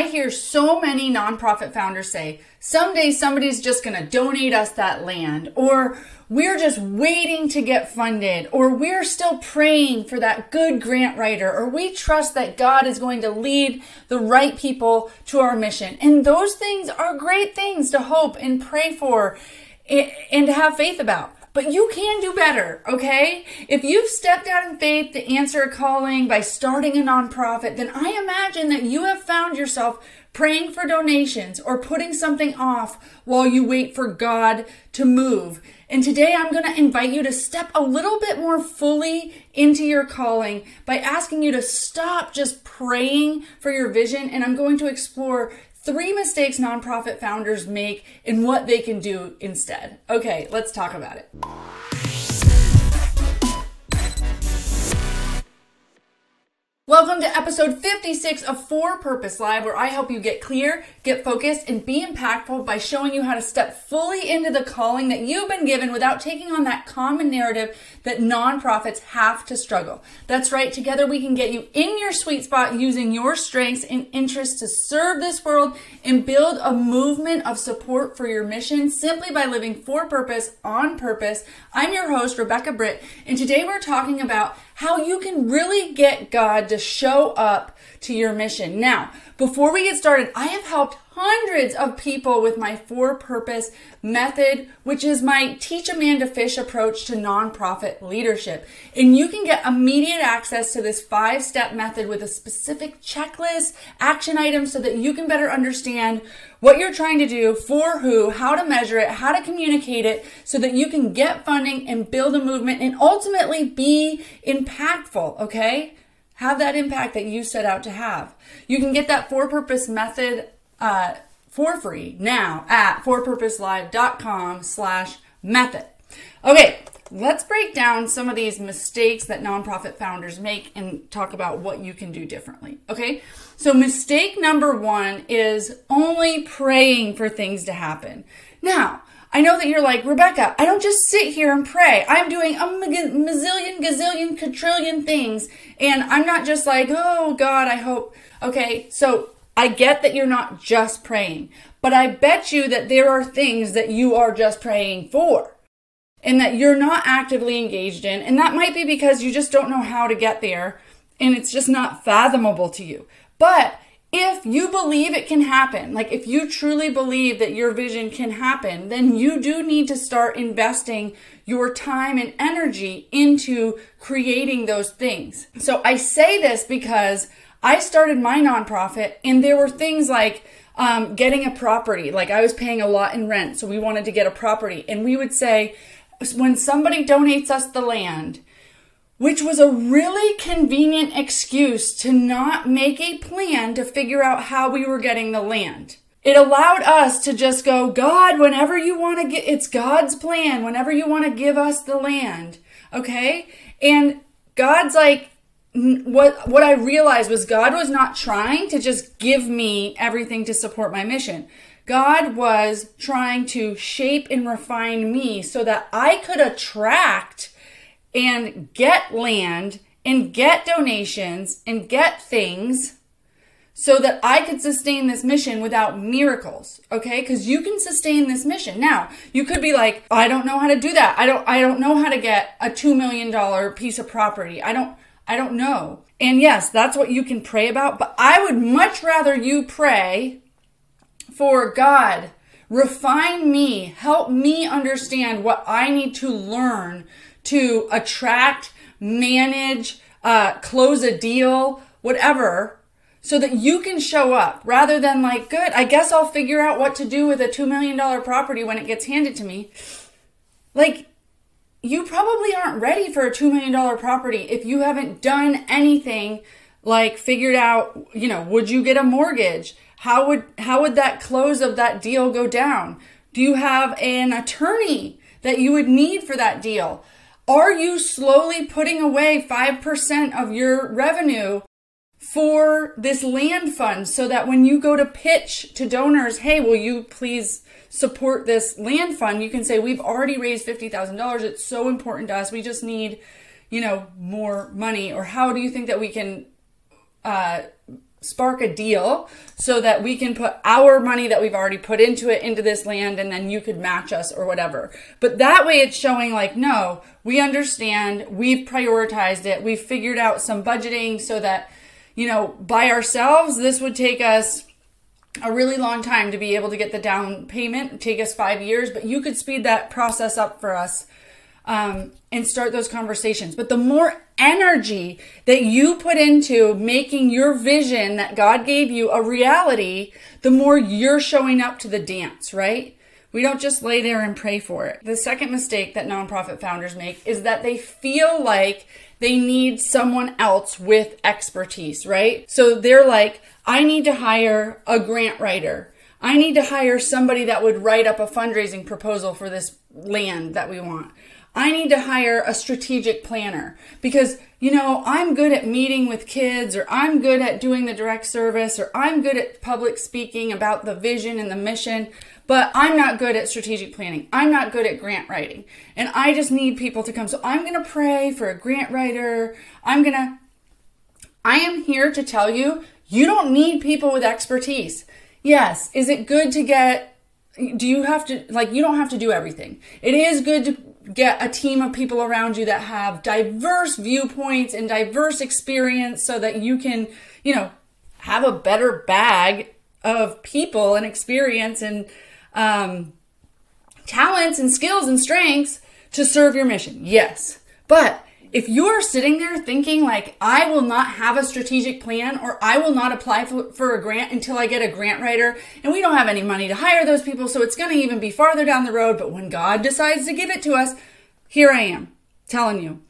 I hear so many nonprofit founders say, someday somebody's just going to donate us that land, or we're just waiting to get funded, or we're still praying for that good grant writer, or we trust that God is going to lead the right people to our mission. And those things are great things to hope and pray for and to have faith about. But you can do better, okay? If you've stepped out in faith to answer a calling by starting a nonprofit, then I imagine that you have found yourself praying for donations or putting something off while you wait for God to move. And today I'm going to invite you to step a little bit more fully into your calling by asking you to stop just praying for your vision. And I'm going to explore three mistakes nonprofit founders make and what they can do instead. Okay, let's talk about it. Welcome to episode 56 of For Purpose Live, where I help you get clear, get focused, and be impactful by showing you how to step fully into the calling that you've been given without taking on that common narrative that nonprofits have to struggle. That's right, together we can get you in your sweet spot using your strengths and interests to serve this world and build a movement of support for your mission simply by living for purpose on purpose. I'm your host, Rebecca Britt, and today we're talking about how you can really get God to show up to your mission. Now, before we get started, I have helped hundreds of people with my for purpose method, which is my teach a man to fish approach to nonprofit leadership. And you can get immediate access to this five step method with a specific checklist, action items so that you can better understand what you're trying to do, for who, how to measure it, how to communicate it so that you can get funding and build a movement and ultimately be impactful. Okay have that impact that you set out to have. You can get that for purpose method uh, for free now at forpurposelive.com slash method. Okay, let's break down some of these mistakes that nonprofit founders make and talk about what you can do differently. Okay, so mistake number one is only praying for things to happen. Now, I know that you're like, Rebecca, I don't just sit here and pray. I'm doing a mazillion, gazillion, quadrillion things. And I'm not just like, oh God, I hope. Okay, so I get that you're not just praying, but I bet you that there are things that you are just praying for and that you're not actively engaged in. And that might be because you just don't know how to get there and it's just not fathomable to you. But if you believe it can happen, like if you truly believe that your vision can happen, then you do need to start investing your time and energy into creating those things. So I say this because I started my nonprofit and there were things like, um, getting a property. Like I was paying a lot in rent, so we wanted to get a property. And we would say, when somebody donates us the land, which was a really convenient excuse to not make a plan to figure out how we were getting the land. It allowed us to just go, God, whenever you want to get, it's God's plan, whenever you want to give us the land. Okay. And God's like, what, what I realized was God was not trying to just give me everything to support my mission. God was trying to shape and refine me so that I could attract and get land and get donations and get things so that I could sustain this mission without miracles. Okay? Cause you can sustain this mission. Now, you could be like, I don't know how to do that. I don't, I don't know how to get a $2 million piece of property. I don't, I don't know. And yes, that's what you can pray about, but I would much rather you pray for God, refine me, help me understand what I need to learn to attract, manage, uh, close a deal, whatever, so that you can show up rather than like, good, I guess I'll figure out what to do with a $2 million property when it gets handed to me. Like, you probably aren't ready for a $2 million property if you haven't done anything like figured out, you know, would you get a mortgage? How would, how would that close of that deal go down? Do you have an attorney that you would need for that deal? Are you slowly putting away 5% of your revenue for this land fund so that when you go to pitch to donors, hey, will you please support this land fund? You can say, we've already raised $50,000. It's so important to us. We just need, you know, more money. Or how do you think that we can uh, spark a deal so that we can put our money that we've already put into it into this land and then you could match us or whatever. But that way it's showing like, no, we understand, we've prioritized it, we've figured out some budgeting so that, you know, by ourselves, this would take us a really long time to be able to get the down payment, take us five years, but you could speed that process up for us um, and start those conversations. But the more energy that you put into making your vision that God gave you a reality, the more you're showing up to the dance, right? We don't just lay there and pray for it. The second mistake that nonprofit founders make is that they feel like they need someone else with expertise, right? So they're like, I need to hire a grant writer. I need to hire somebody that would write up a fundraising proposal for this land that we want. I need to hire a strategic planner because, you know, I'm good at meeting with kids or I'm good at doing the direct service or I'm good at public speaking about the vision and the mission, but I'm not good at strategic planning. I'm not good at grant writing. And I just need people to come. So I'm going to pray for a grant writer. I'm going to, I am here to tell you, you don't need people with expertise. Yes. Is it good to get do you have to like you don't have to do everything it is good to get a team of people around you that have diverse viewpoints and diverse experience so that you can, you know, have a better bag of people and experience and um, talents and skills and strengths to serve your mission. Yes. But if you're sitting there thinking like i will not have a strategic plan or i will not apply for, for, a grant until i get a grant writer and we don't have any money to hire those people so it's going to even be farther down the road but when god decides to give it to us here i am telling you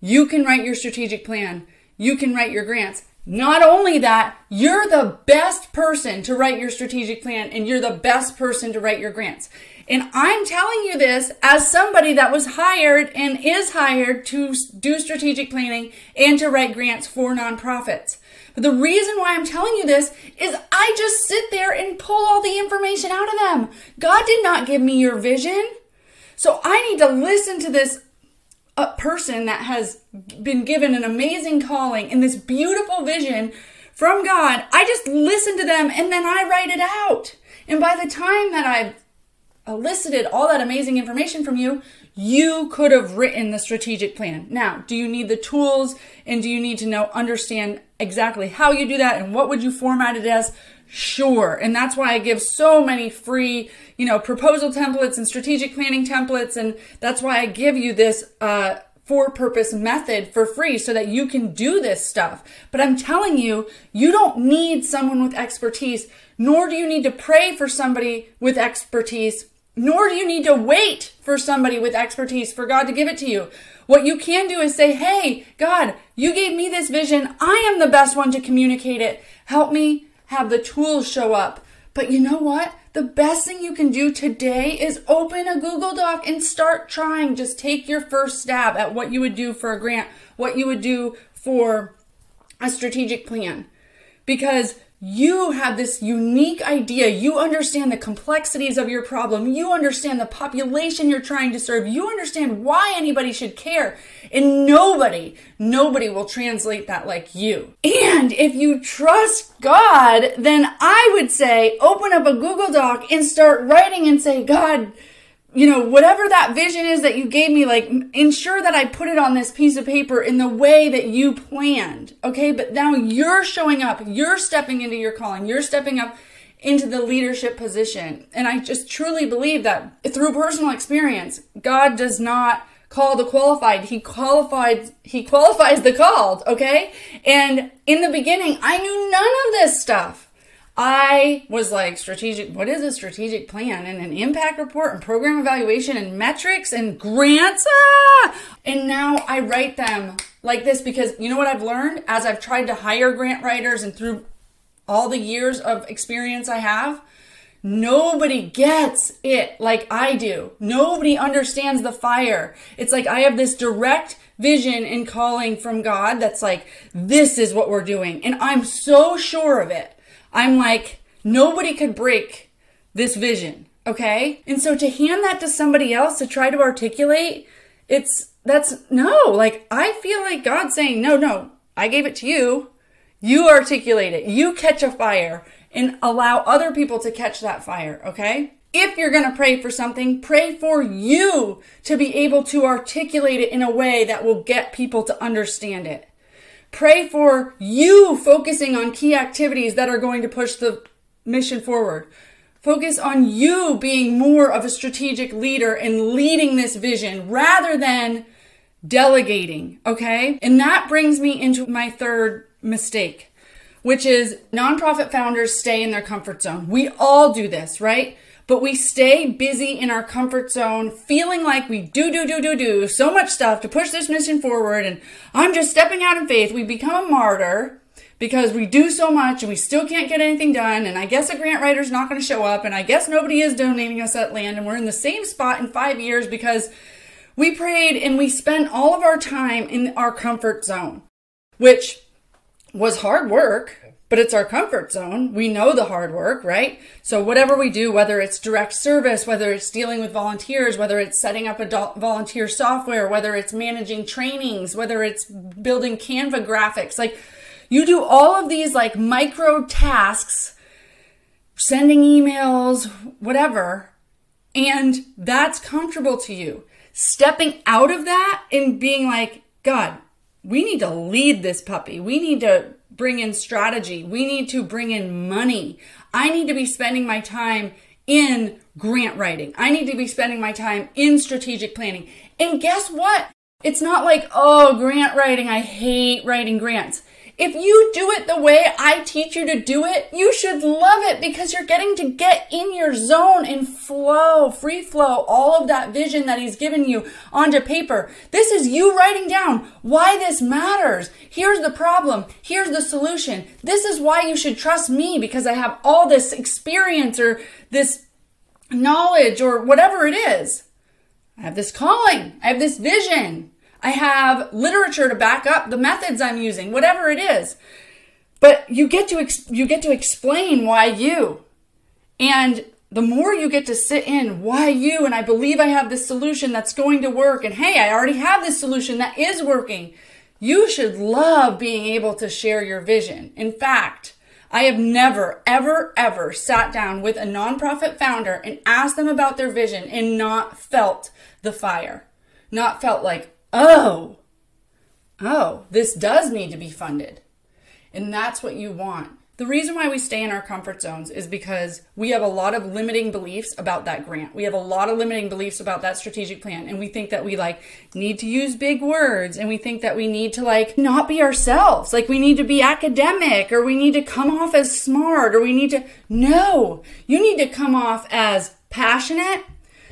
you can write your strategic plan you can write your grants not only that, you're the best person to write your strategic plan and you're the best person to write your grants. And I'm telling you this as somebody that was hired and is hired to do strategic planning and to write grants for nonprofits. But the reason why I'm telling you this is I just sit there and pull all the information out of them. God did not give me your vision. So I need to listen to this uh, person that has been given an amazing calling and this beautiful vision from God. I just listen to them and then I write it out. And by the time that I've elicited all that amazing information from you, you could have written the strategic plan. Now, do you need the tools and do you need to know, understand exactly how you do that and what would you format it as? Sure. And that's why I give so many free, you know, proposal templates and strategic planning templates. And that's why I give you this, uh, for purpose method for free so that you can do this stuff. But I'm telling you, you don't need someone with expertise, nor do you need to pray for somebody with expertise nor do you need to wait for somebody with expertise for God to give it to you. What you can do is say, Hey, God, you gave me this vision. I am the best one to communicate it. Help me have the tools show up. But you know what? The best thing you can do today is open a Google Doc and start trying. Just take your first stab at what you would do for a grant, what you would do for a strategic plan. Because you have this unique idea. You understand the complexities of your problem. You understand the population you're trying to serve. You understand why anybody should care. And nobody, nobody will translate that like you. And if you trust God, then I would say open up a Google Doc and start writing and say, God, you know, whatever that vision is that you gave me, like, ensure that I put it on this piece of paper in the way that you planned. Okay. But now you're showing up. You're stepping into your calling. You're stepping up into the leadership position. And I just truly believe that through personal experience, God does not call the qualified. He qualified, he qualifies the called. Okay. And in the beginning, I knew none of this stuff. I was like, strategic, what is a strategic plan and an impact report and program evaluation and metrics and grants? Ah! And now I write them like this because you know what I've learned as I've tried to hire grant writers and through all the years of experience I have? Nobody gets it like I do. Nobody understands the fire. It's like I have this direct vision and calling from God that's like, this is what we're doing. And I'm so sure of it. I'm like, nobody could break this vision. Okay. And so to hand that to somebody else to try to articulate, it's, that's no, like, I feel like God's saying, no, no, I gave it to you. You articulate it. You catch a fire and allow other people to catch that fire, okay? If you're going to pray for something, pray for you to be able to articulate it in a way that will get people to understand it. Pray for you focusing on key activities that are going to push the mission forward. Focus on you being more of a strategic leader and leading this vision rather than delegating. Okay. And that brings me into my third mistake, which is nonprofit founders stay in their comfort zone. We all do this, right? But we stay busy in our comfort zone, feeling like we do, do, do, do, do so much stuff to push this mission forward. And I'm just stepping out in faith. We become a martyr because we do so much and we still can't get anything done. And I guess a grant writer's not going to show up. And I guess nobody is donating us that land. And we're in the same spot in five years because we prayed and we spent all of our time in our comfort zone, which was hard work, but it's our comfort zone. We know the hard work, right? So whatever we do, whether it's direct service, whether it's dealing with volunteers, whether it's setting up a volunteer software, whether it's managing trainings, whether it's building Canva graphics, like you do all of these like micro tasks, sending emails, whatever, and that's comfortable to you. Stepping out of that and being like, God, we need to lead this puppy. We need to bring in strategy. We need to bring in money. I need to be spending my time in grant writing. I need to be spending my time in strategic planning. And guess what? It's not like, oh, grant writing. I hate writing grants. If you do it the way I teach you to do it, you should love it because you're getting to get in your zone and flow, free flow, all of that vision that he's given you onto paper. This is you writing down why this matters. Here's the problem. Here's the solution. This is why you should trust me because I have all this experience or this knowledge or whatever it is. I have this calling. I have this vision. I have literature to back up the methods I'm using, whatever it is. But you get to ex- you get to explain why you. And the more you get to sit in why you and I believe I have this solution that's going to work and hey, I already have this solution that is working. You should love being able to share your vision. In fact, I have never, ever, ever sat down with a nonprofit founder and asked them about their vision and not felt the fire. Not felt like, oh, oh, this does need to be funded. And that's what you want. The reason why we stay in our comfort zones is because we have a lot of limiting beliefs about that grant. We have a lot of limiting beliefs about that strategic plan. And we think that we like need to use big words and we think that we need to like not be ourselves. Like we need to be academic or we need to come off as smart or we need to, no, you need to come off as passionate.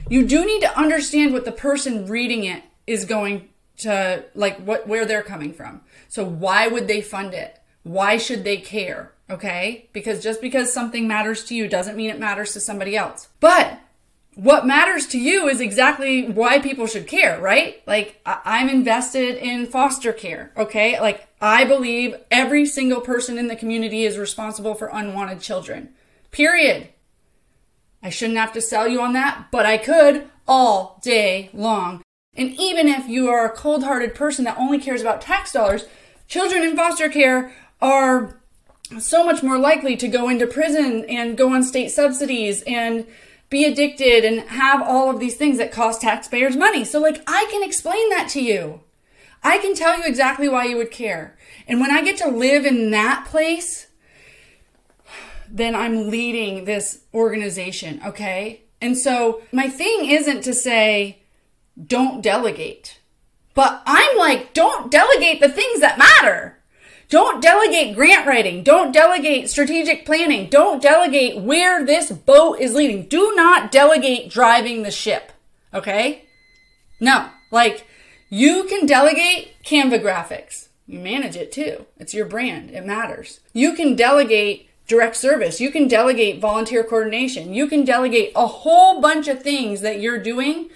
You do need to understand what the person reading it is going to like what where they're coming from. So why would they fund it? Why should they care? Okay? Because just because something matters to you doesn't mean it matters to somebody else. But what matters to you is exactly why people should care, right? Like, I'm invested in foster care, okay? Like, I believe every single person in the community is responsible for unwanted children. Period. I shouldn't have to sell you on that, but I could all day long. And even if you are a cold hearted person that only cares about tax dollars, children in foster care are so much more likely to go into prison and go on state subsidies and be addicted and have all of these things that cost taxpayers money. So, like, I can explain that to you. I can tell you exactly why you would care. And when I get to live in that place, then I'm leading this organization, okay? And so my thing isn't to say, don't delegate. But I'm like, don't delegate the things that matter. Don't delegate grant writing. Don't delegate strategic planning. Don't delegate where this boat is leading. Do not delegate driving the ship. Okay? No. Like, you can delegate Canva graphics. You manage it too. It's your brand. It matters. You can delegate direct service. You can delegate volunteer coordination. You can delegate a whole bunch of things that you're doing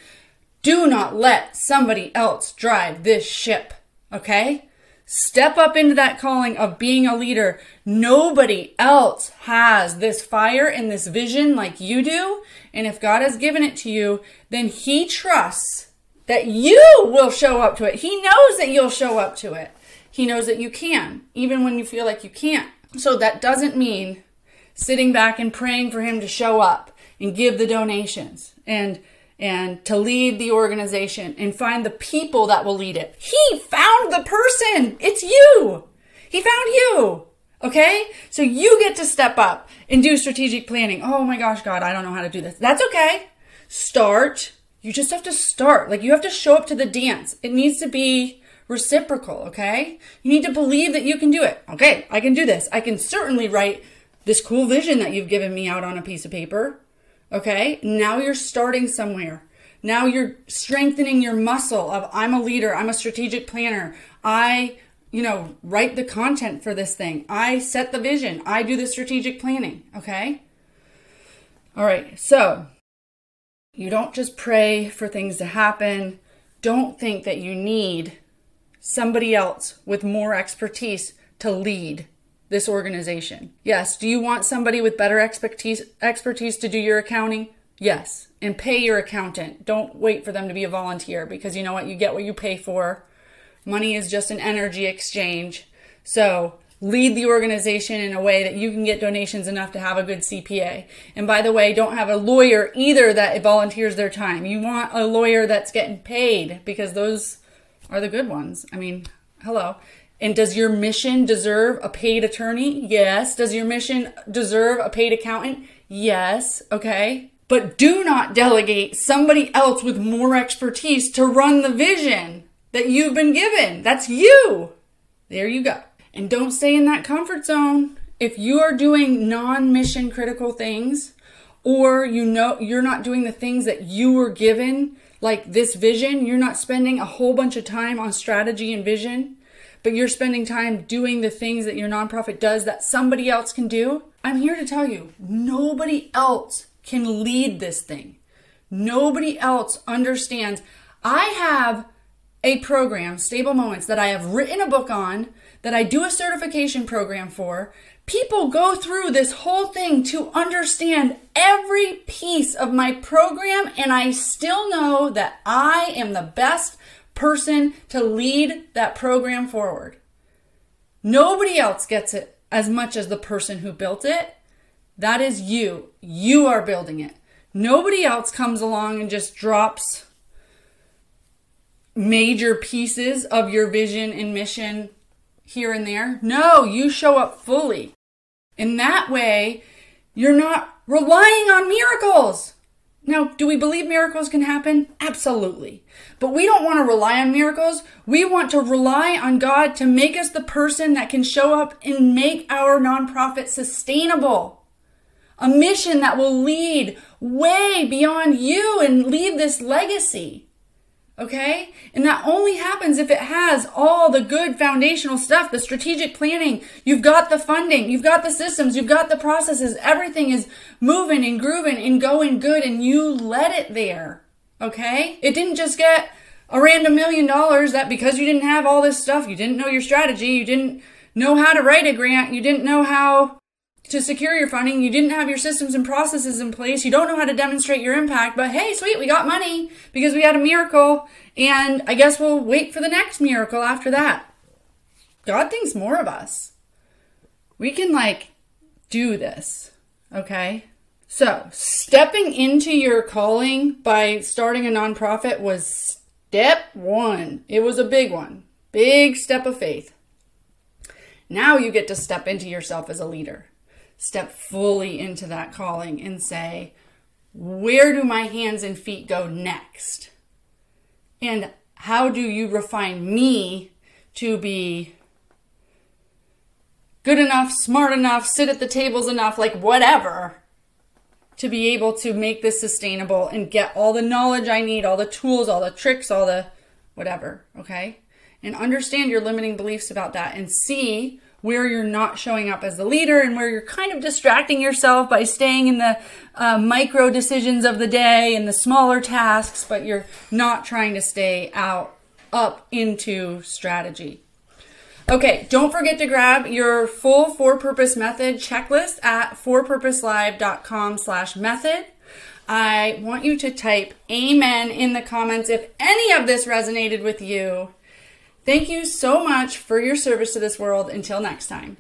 do not let somebody else drive this ship. Okay? Step up into that calling of being a leader. Nobody else has this fire and this vision like you do. And if God has given it to you, then He trusts that you will show up to it. He knows that you'll show up to it. He knows that you can, even when you feel like you can't. So that doesn't mean sitting back and praying for him to show up and give the donations and and to lead the organization and find the people that will lead it. He found the person. It's you. He found you. Okay? So you get to step up and do strategic planning. Oh my gosh, God, I don't know how to do this. That's okay. Start. You just have to start. Like you have to show up to the dance. It needs to be reciprocal, okay? You need to believe that you can do it. Okay, I can do this. I can certainly write this cool vision that you've given me out on a piece of paper. Okay, now you're starting somewhere. Now you're strengthening your muscle of I'm a leader, I'm a strategic planner. I, you know, write the content for this thing. I set the vision. I do the strategic planning, okay? All right. So, you don't just pray for things to happen. Don't think that you need somebody else with more expertise to lead this organization. Yes. Do you want somebody with better expertise expertise to do your accounting? Yes. And pay your accountant. Don't wait for them to be a volunteer because you know what? You get what you pay for. Money is just an energy exchange. So lead the organization in a way that you can get donations enough to have a good CPA. And by the way, don't have a lawyer either that volunteers their time. You want a lawyer that's getting paid because those are the good ones. I mean, hello. And does your mission deserve a paid attorney? Yes. Does your mission deserve a paid accountant? Yes. Okay. But do not delegate somebody else with more expertise to run the vision that you've been given. That's you. There you go. And don't stay in that comfort zone. If you are doing non mission critical things, or you know you're not doing the things that you were given like this vision, you're not spending a whole bunch of time on strategy and vision, but you're spending time doing the things that your nonprofit does that somebody else can do. I'm here to tell you, nobody else can lead this thing. Nobody else understands. I have a program, Stable Moments, that I have written a book on, that I do a certification program for, People go through this whole thing to understand every piece of my program, and I still know that I am the best person to lead that program forward. Nobody else gets it as much as the person who built it. That is you. You are building it. Nobody else comes along and just drops major pieces of your vision and mission here and there. No, you show up fully. In that way, you're not relying on miracles. Now, do we believe miracles can happen? Absolutely. But we don't want to rely on miracles. We want to rely on God to make us the person that can show up and make our nonprofit sustainable. A mission that will lead way beyond you and leave this legacy. Okay? And that only happens if it has all the good foundational stuff, the strategic planning. You've got the funding, you've got the systems, you've got the processes. Everything is moving and grooving and going good, and you let it there. Okay? It didn't just get a random million dollars that because you didn't have all this stuff, you didn't know your strategy, you didn't know how to write a grant, you didn't know how to secure your funding. You didn't have your systems and processes in place. You don't know how to demonstrate your impact, but hey, sweet, we got money because we had a miracle. And I guess we'll wait for the next miracle after that. God thinks more of us. We can like do this. Okay. So stepping into your calling by starting a nonprofit was step one. It was a big one, big step of faith. Now you get to step into yourself as a leader step fully into that calling and say, where do my hands and feet go next? And how do you refine me to be good enough, smart enough, sit at the tables enough, like whatever, to be able to make this sustainable and get all the knowledge I need, all the tools, all the tricks, all the whatever, okay? And understand your limiting beliefs about that and see where you're not showing up as the leader and where you're kind of distracting yourself by staying in the uh, micro decisions of the day and the smaller tasks, but you're not trying to stay out up into strategy. Okay, don't forget to grab your full for purpose method checklist at forpurposelive.com slash method. I want you to type amen in the comments if any of this resonated with you Thank you so much for your service to this world. Until next time.